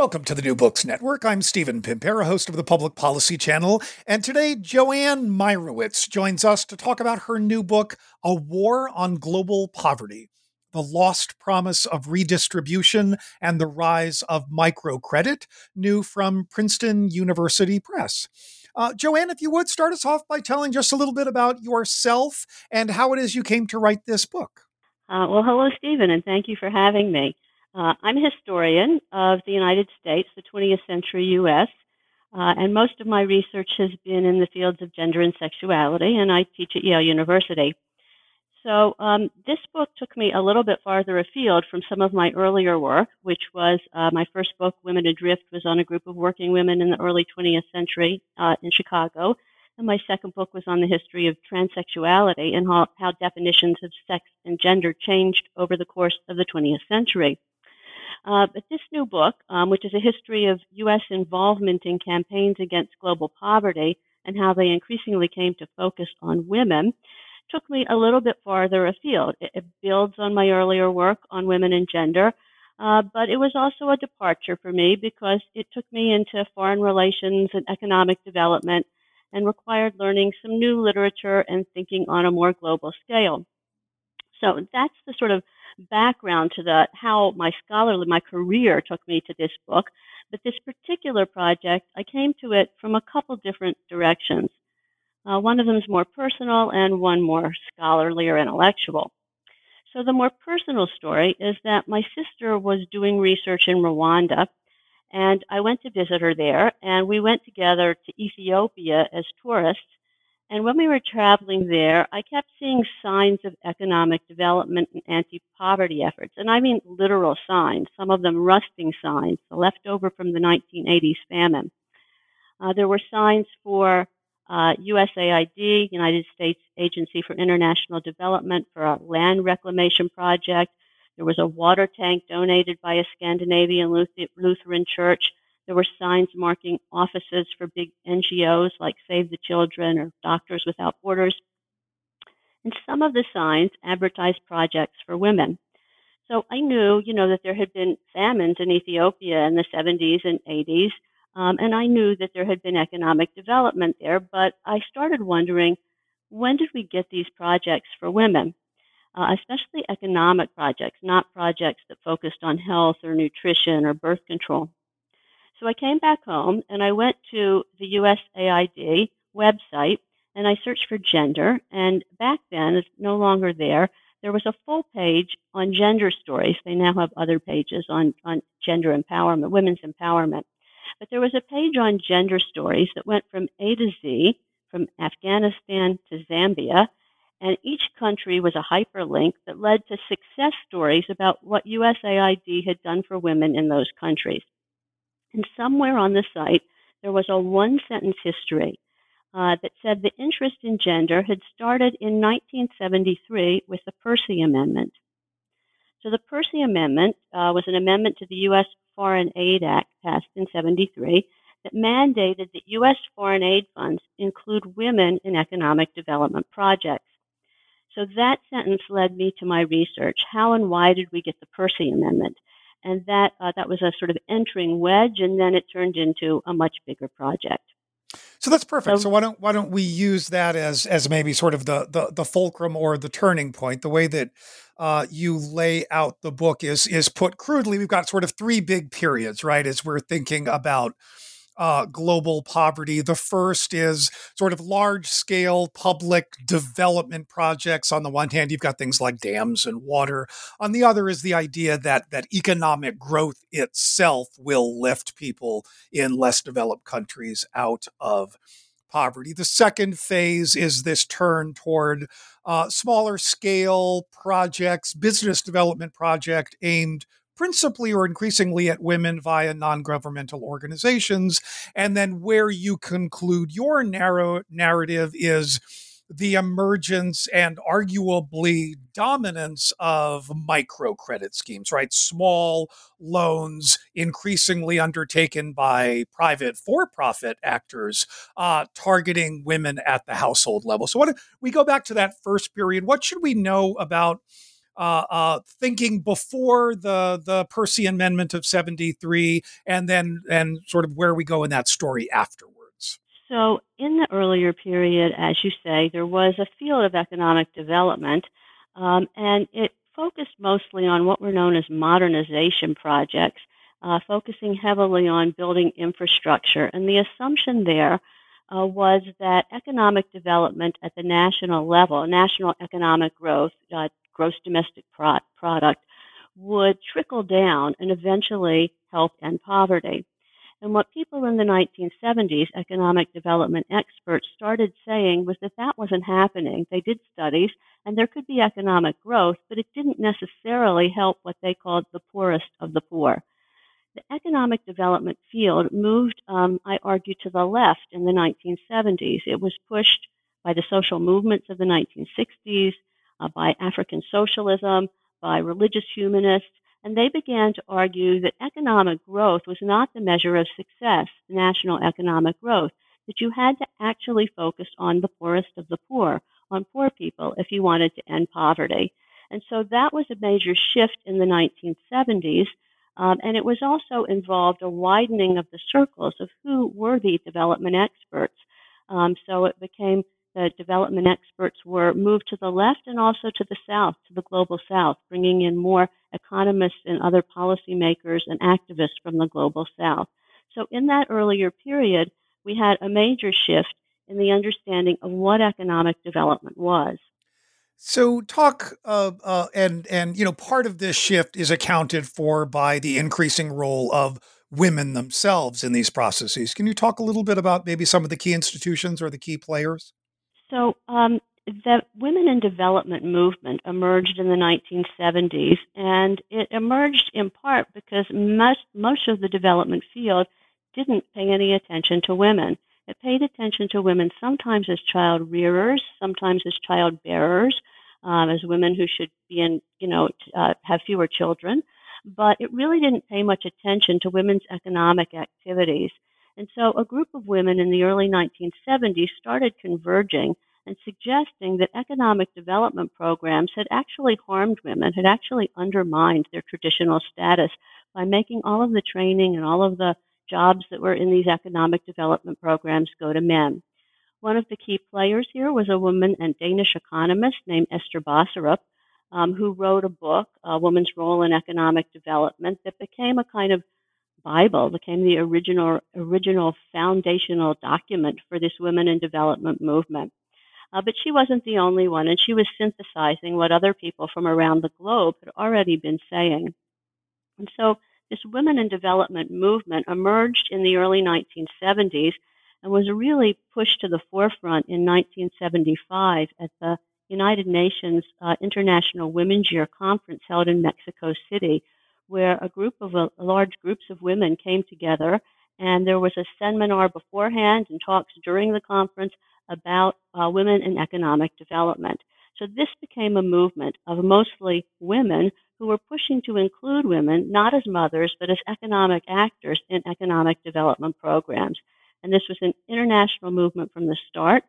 Welcome to the New Books Network. I'm Stephen Pimpare, host of the Public Policy Channel, and today Joanne Meyerowitz joins us to talk about her new book, A War on Global Poverty The Lost Promise of Redistribution and the Rise of Microcredit, new from Princeton University Press. Uh, Joanne, if you would start us off by telling just a little bit about yourself and how it is you came to write this book. Uh, well, hello, Stephen, and thank you for having me. Uh, I'm a historian of the United States, the 20th century U.S., uh, and most of my research has been in the fields of gender and sexuality, and I teach at Yale University. So um, this book took me a little bit farther afield from some of my earlier work, which was uh, my first book, Women Adrift, was on a group of working women in the early 20th century uh, in Chicago. And my second book was on the history of transsexuality and how, how definitions of sex and gender changed over the course of the 20th century. Uh, but this new book, um, which is a history of U.S. involvement in campaigns against global poverty and how they increasingly came to focus on women, took me a little bit farther afield. It, it builds on my earlier work on women and gender, uh, but it was also a departure for me because it took me into foreign relations and economic development and required learning some new literature and thinking on a more global scale. So that's the sort of background to the how my scholarly my career took me to this book. But this particular project, I came to it from a couple different directions. Uh, one of them is more personal, and one more scholarly or intellectual. So the more personal story is that my sister was doing research in Rwanda, and I went to visit her there, and we went together to Ethiopia as tourists and when we were traveling there, I kept seeing signs of economic development and anti poverty efforts. And I mean literal signs, some of them rusting signs, left over from the 1980s famine. Uh, there were signs for uh, USAID, United States Agency for International Development, for a land reclamation project. There was a water tank donated by a Scandinavian Lutheran church. There were signs marking offices for big NGOs like Save the Children or Doctors Without Borders. And some of the signs advertised projects for women. So I knew, you know, that there had been famines in Ethiopia in the 70s and 80s, um, and I knew that there had been economic development there. But I started wondering, when did we get these projects for women? Uh, especially economic projects, not projects that focused on health or nutrition or birth control. So I came back home and I went to the USAID website and I searched for gender. And back then, it's no longer there. There was a full page on gender stories. They now have other pages on, on gender empowerment, women's empowerment. But there was a page on gender stories that went from A to Z, from Afghanistan to Zambia. And each country was a hyperlink that led to success stories about what USAID had done for women in those countries. And somewhere on the site, there was a one sentence history uh, that said the interest in gender had started in 1973 with the Percy Amendment. So the Percy Amendment uh, was an amendment to the U.S. Foreign Aid Act passed in 73 that mandated that U.S. foreign aid funds include women in economic development projects. So that sentence led me to my research. How and why did we get the Percy Amendment? And that uh, that was a sort of entering wedge, and then it turned into a much bigger project. So that's perfect. So, so, why don't why don't we use that as as maybe sort of the the, the fulcrum or the turning point? The way that uh, you lay out the book is is put crudely. We've got sort of three big periods, right? As we're thinking about uh, global poverty. The first is sort of large scale public development projects. On the one hand, you've got things like dams and water. On the other is the idea that, that economic growth itself will lift people in less developed countries out of poverty. The second phase is this turn toward uh, smaller scale projects, business development project aimed principally or increasingly at women via non governmental organizations. And then where you conclude your narrow narrative is the emergence and arguably dominance of microcredit schemes, right? Small loans increasingly undertaken by private for profit actors uh, targeting women at the household level. So, what we go back to that first period, what should we know about? Uh, uh, thinking before the the Percy Amendment of '73, and then and sort of where we go in that story afterwards. So, in the earlier period, as you say, there was a field of economic development, um, and it focused mostly on what were known as modernization projects, uh, focusing heavily on building infrastructure. And the assumption there uh, was that economic development at the national level, national economic growth, uh, gross domestic pro- product, would trickle down and eventually help end poverty. And what people in the 1970s, economic development experts, started saying was that that wasn't happening. They did studies, and there could be economic growth, but it didn't necessarily help what they called the poorest of the poor. The economic development field moved, um, I argue, to the left in the 1970s. It was pushed by the social movements of the 1960s, uh, by African socialism, by religious humanists, and they began to argue that economic growth was not the measure of success, national economic growth, that you had to actually focus on the poorest of the poor, on poor people, if you wanted to end poverty. And so that was a major shift in the 1970s. Um, and it was also involved a widening of the circles of who were the development experts. Um, so it became the development experts were moved to the left and also to the south, to the global south, bringing in more economists and other policymakers and activists from the global south. So in that earlier period, we had a major shift in the understanding of what economic development was. So talk uh, uh, and and you know part of this shift is accounted for by the increasing role of women themselves in these processes. Can you talk a little bit about maybe some of the key institutions or the key players? So um, the women in development movement emerged in the 1970s, and it emerged in part because most, most of the development field didn't pay any attention to women. It paid attention to women sometimes as child rearers, sometimes as child bearers, um, as women who should be in, you know, uh, have fewer children. But it really didn't pay much attention to women's economic activities. And so a group of women in the early 1970s started converging and suggesting that economic development programs had actually harmed women, had actually undermined their traditional status by making all of the training and all of the jobs that were in these economic development programs go to men. One of the key players here was a woman and Danish economist named Esther Boserup, um, who wrote a book, A Woman's Role in Economic Development, that became a kind of Bible, became the original original foundational document for this women in development movement. Uh, but she wasn't the only one, and she was synthesizing what other people from around the globe had already been saying. And so this women in development movement emerged in the early 1970s and was really pushed to the forefront in 1975 at the United Nations uh, International Women's Year Conference held in Mexico City, where a group of uh, large groups of women came together, and there was a seminar beforehand and talks during the conference about uh, women in economic development. So this became a movement of mostly women who were pushing to include women not as mothers but as economic actors in economic development programs. And this was an international movement from the start.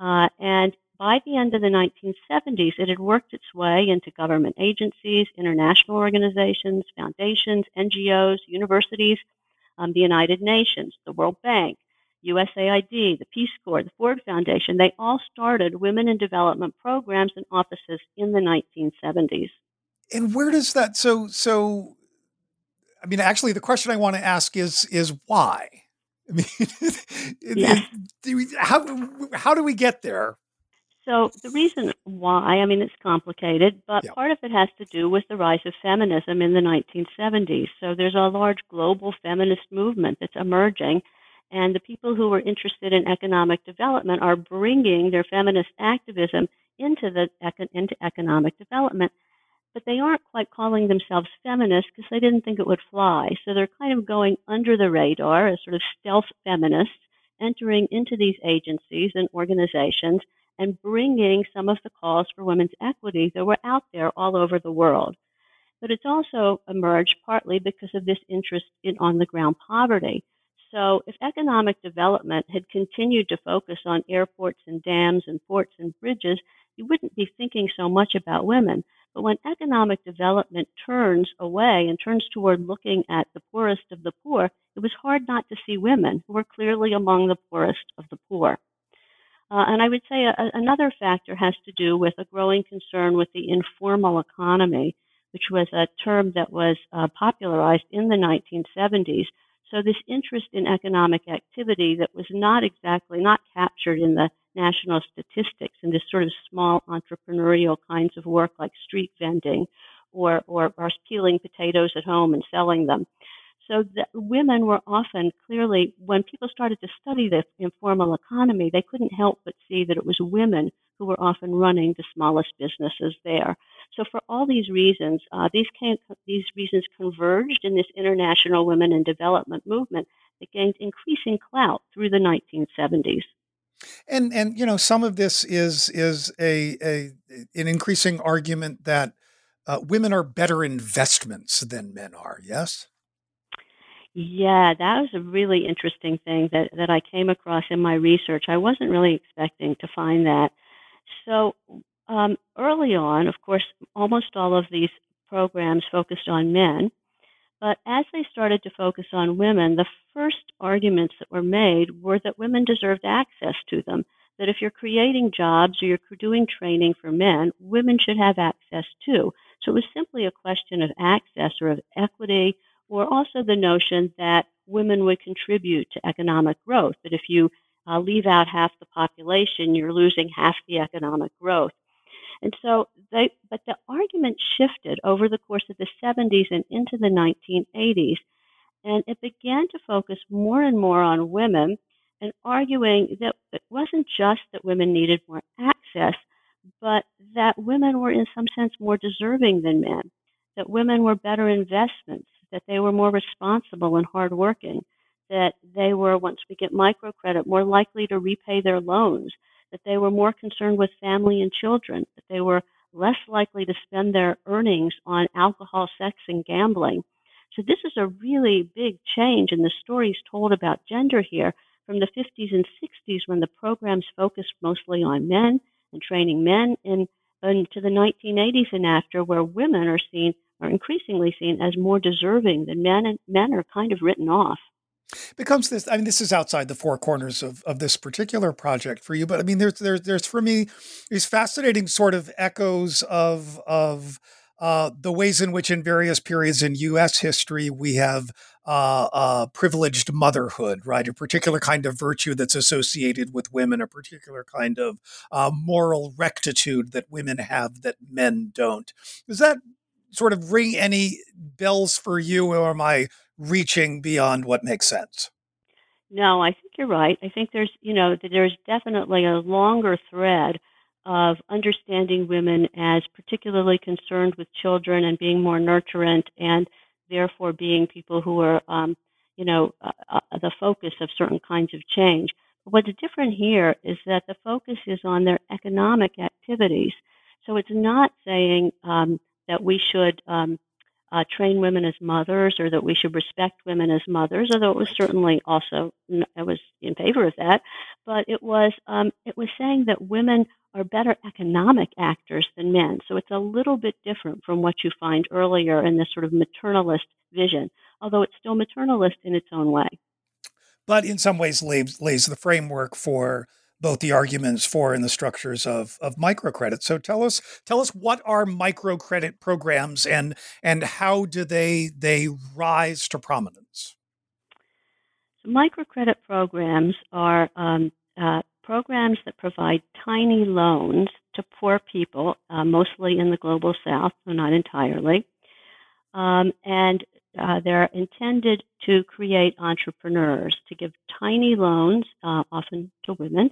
Uh, and by the end of the 1970s, it had worked its way into government agencies, international organizations, foundations, NGOs, universities, um, the United Nations, the World Bank, USAID, the Peace Corps, the Ford Foundation, they all started women in development programs and offices in the 1970s. And where does that so so I mean actually the question I want to ask is is why? I mean yes. how how do we get there? So the reason why, I mean, it's complicated, but yeah. part of it has to do with the rise of feminism in the 1970s. So there's a large global feminist movement that's emerging and the people who are interested in economic development are bringing their feminist activism into the into economic development. but they aren't quite calling themselves feminists because they didn't think it would fly. So they're kind of going under the radar as sort of stealth feminists, entering into these agencies and organizations and bringing some of the calls for women's equity that were out there all over the world. But it's also emerged partly because of this interest in on the ground poverty. So, if economic development had continued to focus on airports and dams and ports and bridges, you wouldn't be thinking so much about women. But when economic development turns away and turns toward looking at the poorest of the poor, it was hard not to see women who were clearly among the poorest of the poor. Uh, and I would say a, another factor has to do with a growing concern with the informal economy, which was a term that was uh, popularized in the 1970s. So this interest in economic activity that was not exactly not captured in the national statistics and this sort of small entrepreneurial kinds of work like street vending or, or, or peeling potatoes at home and selling them. So women were often clearly, when people started to study the informal economy, they couldn't help but see that it was women who were often running the smallest businesses there. So for all these reasons, uh, these, came, these reasons converged in this international women in development movement that gained increasing clout through the 1970s. And and you know some of this is is a, a an increasing argument that uh, women are better investments than men are. Yes. Yeah, that was a really interesting thing that that I came across in my research. I wasn't really expecting to find that. So um, early on, of course, almost all of these programs focused on men. But as they started to focus on women, the first arguments that were made were that women deserved access to them. That if you're creating jobs or you're doing training for men, women should have access too. So it was simply a question of access or of equity, or also the notion that women would contribute to economic growth. That if you uh, leave out half the population, you're losing half the economic growth. And so they, but the argument shifted over the course of the 70s and into the 1980s, and it began to focus more and more on women and arguing that it wasn't just that women needed more access, but that women were in some sense more deserving than men, that women were better investments, that they were more responsible and hardworking, that they were, once we get microcredit, more likely to repay their loans, that they were more concerned with family and children, that they were less likely to spend their earnings on alcohol, sex, and gambling. So this is a really big change in the stories told about gender here from the 50s and 60s when the programs focused mostly on men and training men and, and to the 1980s and after where women are seen are increasingly seen as more deserving than men and men are kind of written off It becomes this i mean this is outside the four corners of, of this particular project for you but i mean there's there's there's for me these fascinating sort of echoes of of uh, the ways in which in various periods in us history we have uh, uh, privileged motherhood, right? A particular kind of virtue that's associated with women, a particular kind of uh, moral rectitude that women have that men don't. Is that sort of ring any bells for you, or am I reaching beyond what makes sense. No, I think you're right. I think there's, you know, there's definitely a longer thread of understanding women as particularly concerned with children and being more nurturant and therefore being people who are, um, you know, uh, uh, the focus of certain kinds of change. But what's different here is that the focus is on their economic activities. So it's not saying um, that we should um, uh, train women as mothers or that we should respect women as mothers, although it was certainly also I was in favor of that. But it was um, it was saying that women are better economic actors than men. So it's a little bit different from what you find earlier in this sort of maternalist vision, although it's still maternalist in its own way. But in some ways lays, lays the framework for both the arguments for and the structures of of microcredit. So tell us tell us what are microcredit programs and and how do they they rise to prominence? So microcredit programs are um, uh, programs that provide tiny loans to poor people, uh, mostly in the global south, though not entirely. Um, and uh, they're intended to create entrepreneurs, to give tiny loans, uh, often to women,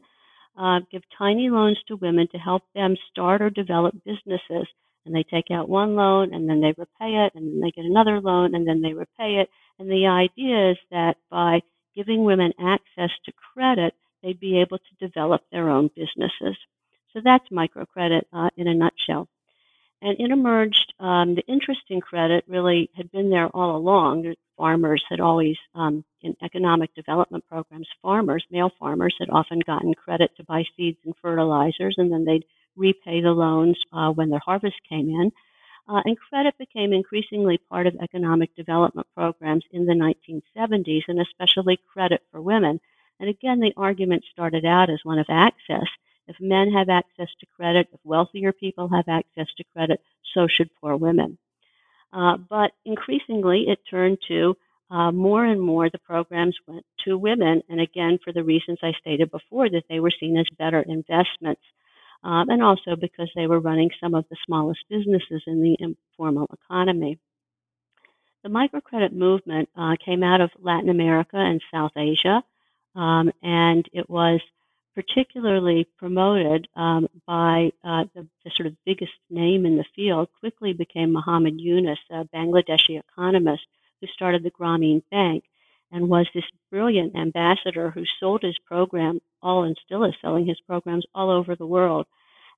uh, give tiny loans to women to help them start or develop businesses and they take out one loan and then they repay it and then they get another loan and then they repay it. And the idea is that by giving women access to credit, they'd be able to develop their own businesses. So that's microcredit uh, in a nutshell. And it emerged, um, the interest in credit really had been there all along. Farmers had always, um, in economic development programs, farmers, male farmers, had often gotten credit to buy seeds and fertilizers, and then they'd repay the loans uh, when their harvest came in. Uh, and credit became increasingly part of economic development programs in the 1970s, and especially credit for women. And again, the argument started out as one of access. If men have access to credit, if wealthier people have access to credit, so should poor women. Uh, but increasingly, it turned to uh, more and more the programs went to women, and again, for the reasons I stated before, that they were seen as better investments um, and also because they were running some of the smallest businesses in the informal economy. The microcredit movement uh, came out of Latin America and South Asia, um, and it was particularly promoted um, by uh, the, the, sort of biggest name in the field, quickly became Muhammad Yunus, a Bangladeshi economist who started the Grameen Bank and was this brilliant ambassador who sold his program all and still is selling his programs all over the world.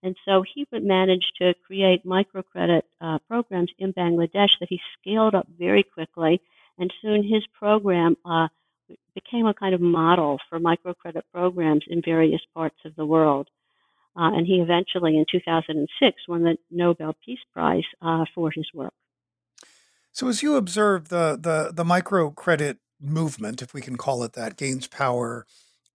And so he would manage to create microcredit uh, programs in Bangladesh that he scaled up very quickly. And soon his program uh, became a kind of model for microcredit programs in various parts of the world. Uh, and he eventually, in 2006, won the Nobel Peace Prize uh, for his work. So, as you observe the the, the microcredit movement, if we can call it that, gains power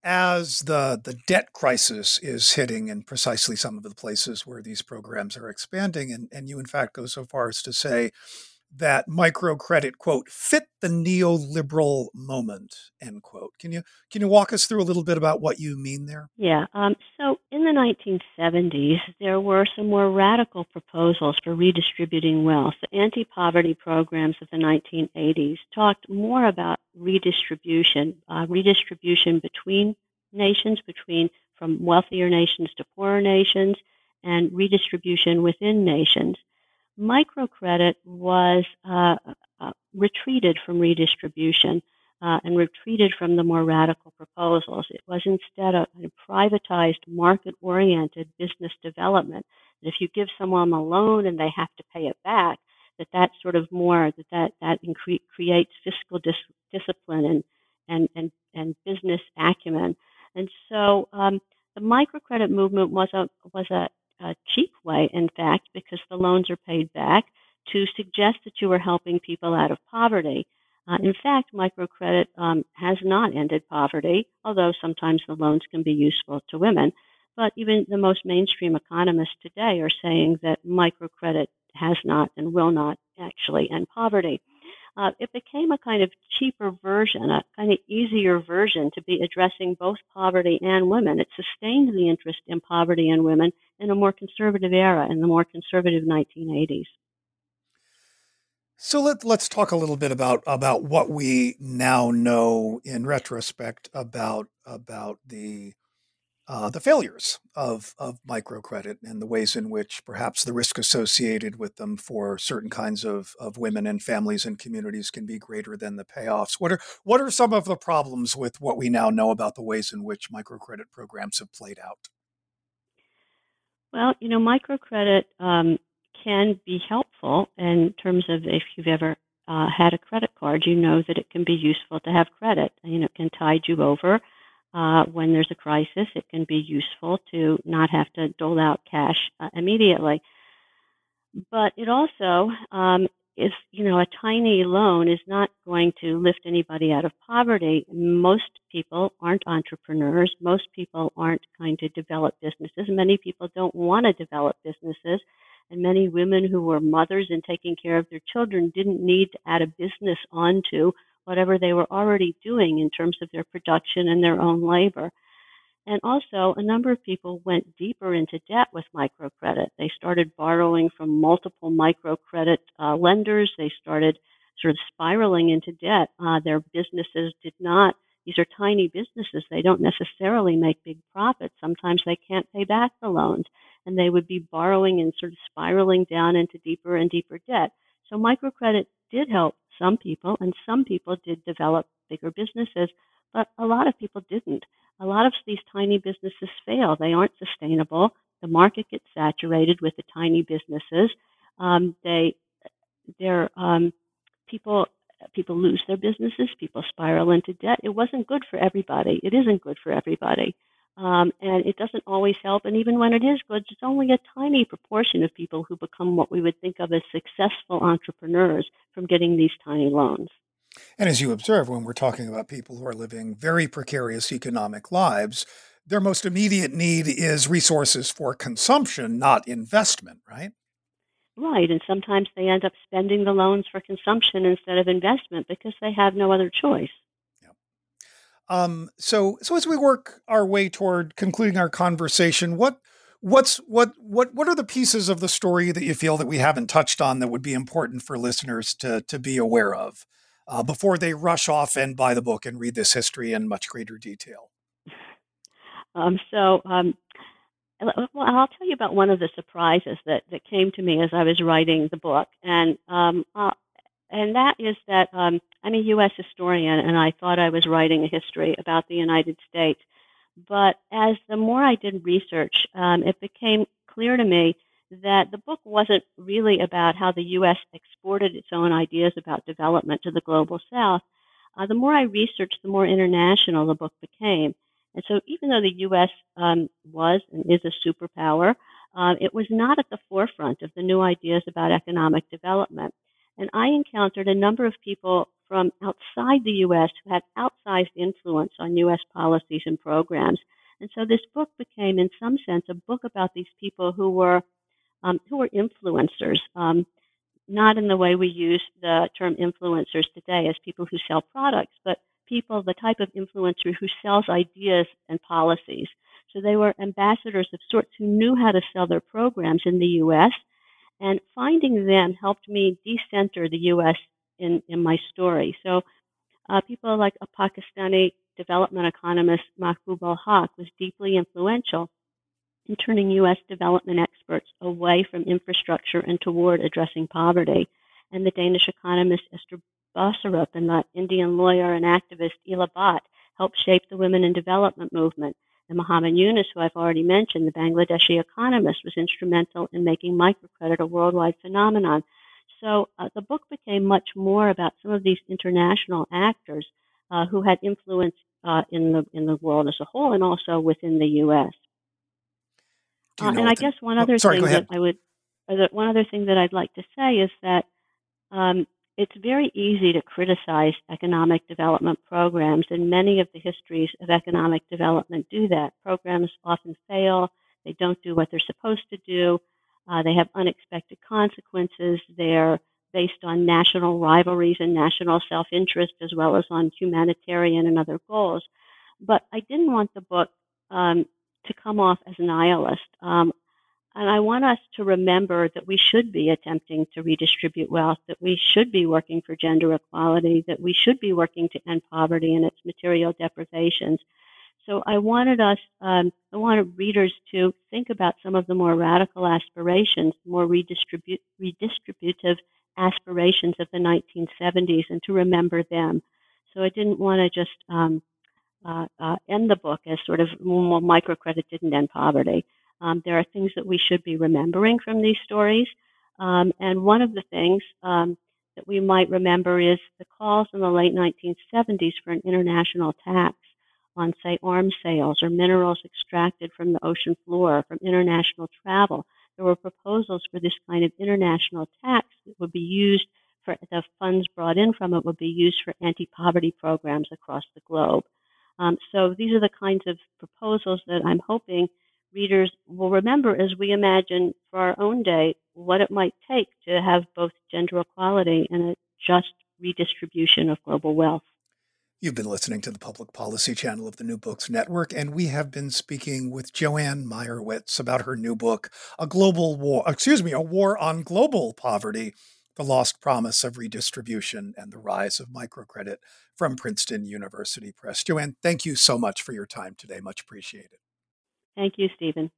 as the the debt crisis is hitting in precisely some of the places where these programs are expanding. And, and you, in fact, go so far as to say that microcredit quote fit the neoliberal moment end quote. Can you can you walk us through a little bit about what you mean there? Yeah um, so in the 1970s there were some more radical proposals for redistributing wealth. The anti-poverty programs of the 1980s talked more about redistribution uh, redistribution between nations between from wealthier nations to poorer nations and redistribution within nations microcredit was uh, uh, retreated from redistribution uh, and retreated from the more radical proposals. It was instead a, a privatized, market oriented business development. That if you give someone a loan and they have to pay it back, that that sort of more that that, that incre- creates fiscal dis- discipline and, and, and, and business acumen. And so um, the microcredit movement was a was a a cheap way, in fact, because the loans are paid back, to suggest that you are helping people out of poverty. Uh, in fact, microcredit um, has not ended poverty, although sometimes the loans can be useful to women. But even the most mainstream economists today are saying that microcredit has not and will not actually end poverty uh, it became a kind of cheaper version, a kind of easier version to be addressing both poverty and women. It sustained the interest in poverty and women in a more conservative era, in the more conservative 1980s. So let, let's talk a little bit about, about what we now know in retrospect about about the uh, the failures of, of microcredit and the ways in which perhaps the risk associated with them for certain kinds of, of women and families and communities can be greater than the payoffs. What are what are some of the problems with what we now know about the ways in which microcredit programs have played out? Well, you know, microcredit um, can be helpful in terms of if you've ever uh, had a credit card, you know that it can be useful to have credit. You know, it can tide you over uh, when there's a crisis, it can be useful to not have to dole out cash uh, immediately. But it also um, is, you know, a tiny loan is not going to lift anybody out of poverty. Most people aren't entrepreneurs. Most people aren't going to develop businesses. Many people don't want to develop businesses. And many women who were mothers and taking care of their children didn't need to add a business onto whatever they were already doing in terms of their production and their own labor. And also, a number of people went deeper into debt with microcredit. They started borrowing from multiple microcredit uh, lenders. They started sort of spiraling into debt. Uh, their businesses did not these are tiny businesses. They don't necessarily make big profits. Sometimes they can't pay back the loans and they would be borrowing and sort of spiraling down into deeper and deeper debt. So microcredit did help some people and some people did develop bigger businesses, but a lot of people didn't. A lot of these tiny businesses fail. They aren't sustainable. The market gets saturated with the tiny businesses. Um, they, they're, um, people people lose their businesses, people spiral into debt. It wasn't good for everybody. It isn't good for everybody. Um, and it doesn't always help. And even when it is good, it's only a tiny proportion of people who become what we would think of as successful entrepreneurs from getting these tiny loans. And as you observe, when we're talking about people who are living very precarious economic lives, their most immediate need is resources for consumption, not investment, right? Right, and sometimes they end up spending the loans for consumption instead of investment because they have no other choice. Yeah. Um, so, so as we work our way toward concluding our conversation, what what's what what what are the pieces of the story that you feel that we haven't touched on that would be important for listeners to to be aware of uh, before they rush off and buy the book and read this history in much greater detail? Um, so, um, well, I'll tell you about one of the surprises that, that came to me as I was writing the book, and um, uh, and that is that um, I'm a U.S. historian, and I thought I was writing a history about the United States. But as the more I did research, um, it became clear to me that the book wasn't really about how the U.S. exported its own ideas about development to the global South. Uh, the more I researched, the more international the book became. And so, even though the U.S. Um, was and is a superpower, uh, it was not at the forefront of the new ideas about economic development. And I encountered a number of people from outside the U.S. who had outsized influence on U.S. policies and programs. And so, this book became, in some sense, a book about these people who were um, who were influencers. Um, not in the way we use the term influencers today as people who sell products, but people, the type of influencer who sells ideas and policies. So they were ambassadors of sorts who knew how to sell their programs in the U.S. And finding them helped me decenter the U.S. in, in my story. So uh, people like a Pakistani development economist, Mahbub ul Haq, was deeply influential in turning U.S. development experts away from infrastructure and toward addressing poverty. And the Danish economist Esther Boserup and the Indian lawyer and activist Ela Bhatt helped shape the women in development movement. And Muhammad Yunus, who I've already mentioned, the Bangladeshi economist, was instrumental in making microcredit a worldwide phenomenon. So uh, the book became much more about some of these international actors uh, who had influence uh, in the in the world as a whole, and also within the U.S. Uh, and I the, guess one oh, other sorry, thing that I would, one other thing that I'd like to say is that um, it's very easy to criticize economic development programs, and many of the histories of economic development do that. Programs often fail, they don't do what they're supposed to do, uh, they have unexpected consequences, they're based on national rivalries and national self interest, as well as on humanitarian and other goals. But I didn't want the book um, to come off as a nihilist. Um, and I want us to remember that we should be attempting to redistribute wealth, that we should be working for gender equality, that we should be working to end poverty and its material deprivations. So I wanted us, um, I wanted readers to think about some of the more radical aspirations, more redistribute, redistributive aspirations of the 1970s, and to remember them. So I didn't want to just um, uh, uh, end the book as sort of well, microcredit didn't end poverty. Um, there are things that we should be remembering from these stories. Um, and one of the things um, that we might remember is the calls in the late 1970s for an international tax on, say, arms sales or minerals extracted from the ocean floor, from international travel. There were proposals for this kind of international tax that would be used for the funds brought in from it would be used for anti poverty programs across the globe. Um, so these are the kinds of proposals that I'm hoping readers will remember as we imagine for our own day what it might take to have both gender equality and a just redistribution of global wealth. You've been listening to the Public Policy Channel of the New Books Network, and we have been speaking with Joanne Meyerowitz about her new book, A Global War, excuse me, A War on Global Poverty the lost promise of redistribution and the rise of microcredit from Princeton University Press. Joanne, thank you so much for your time today. Much appreciated. Thank you, Stephen.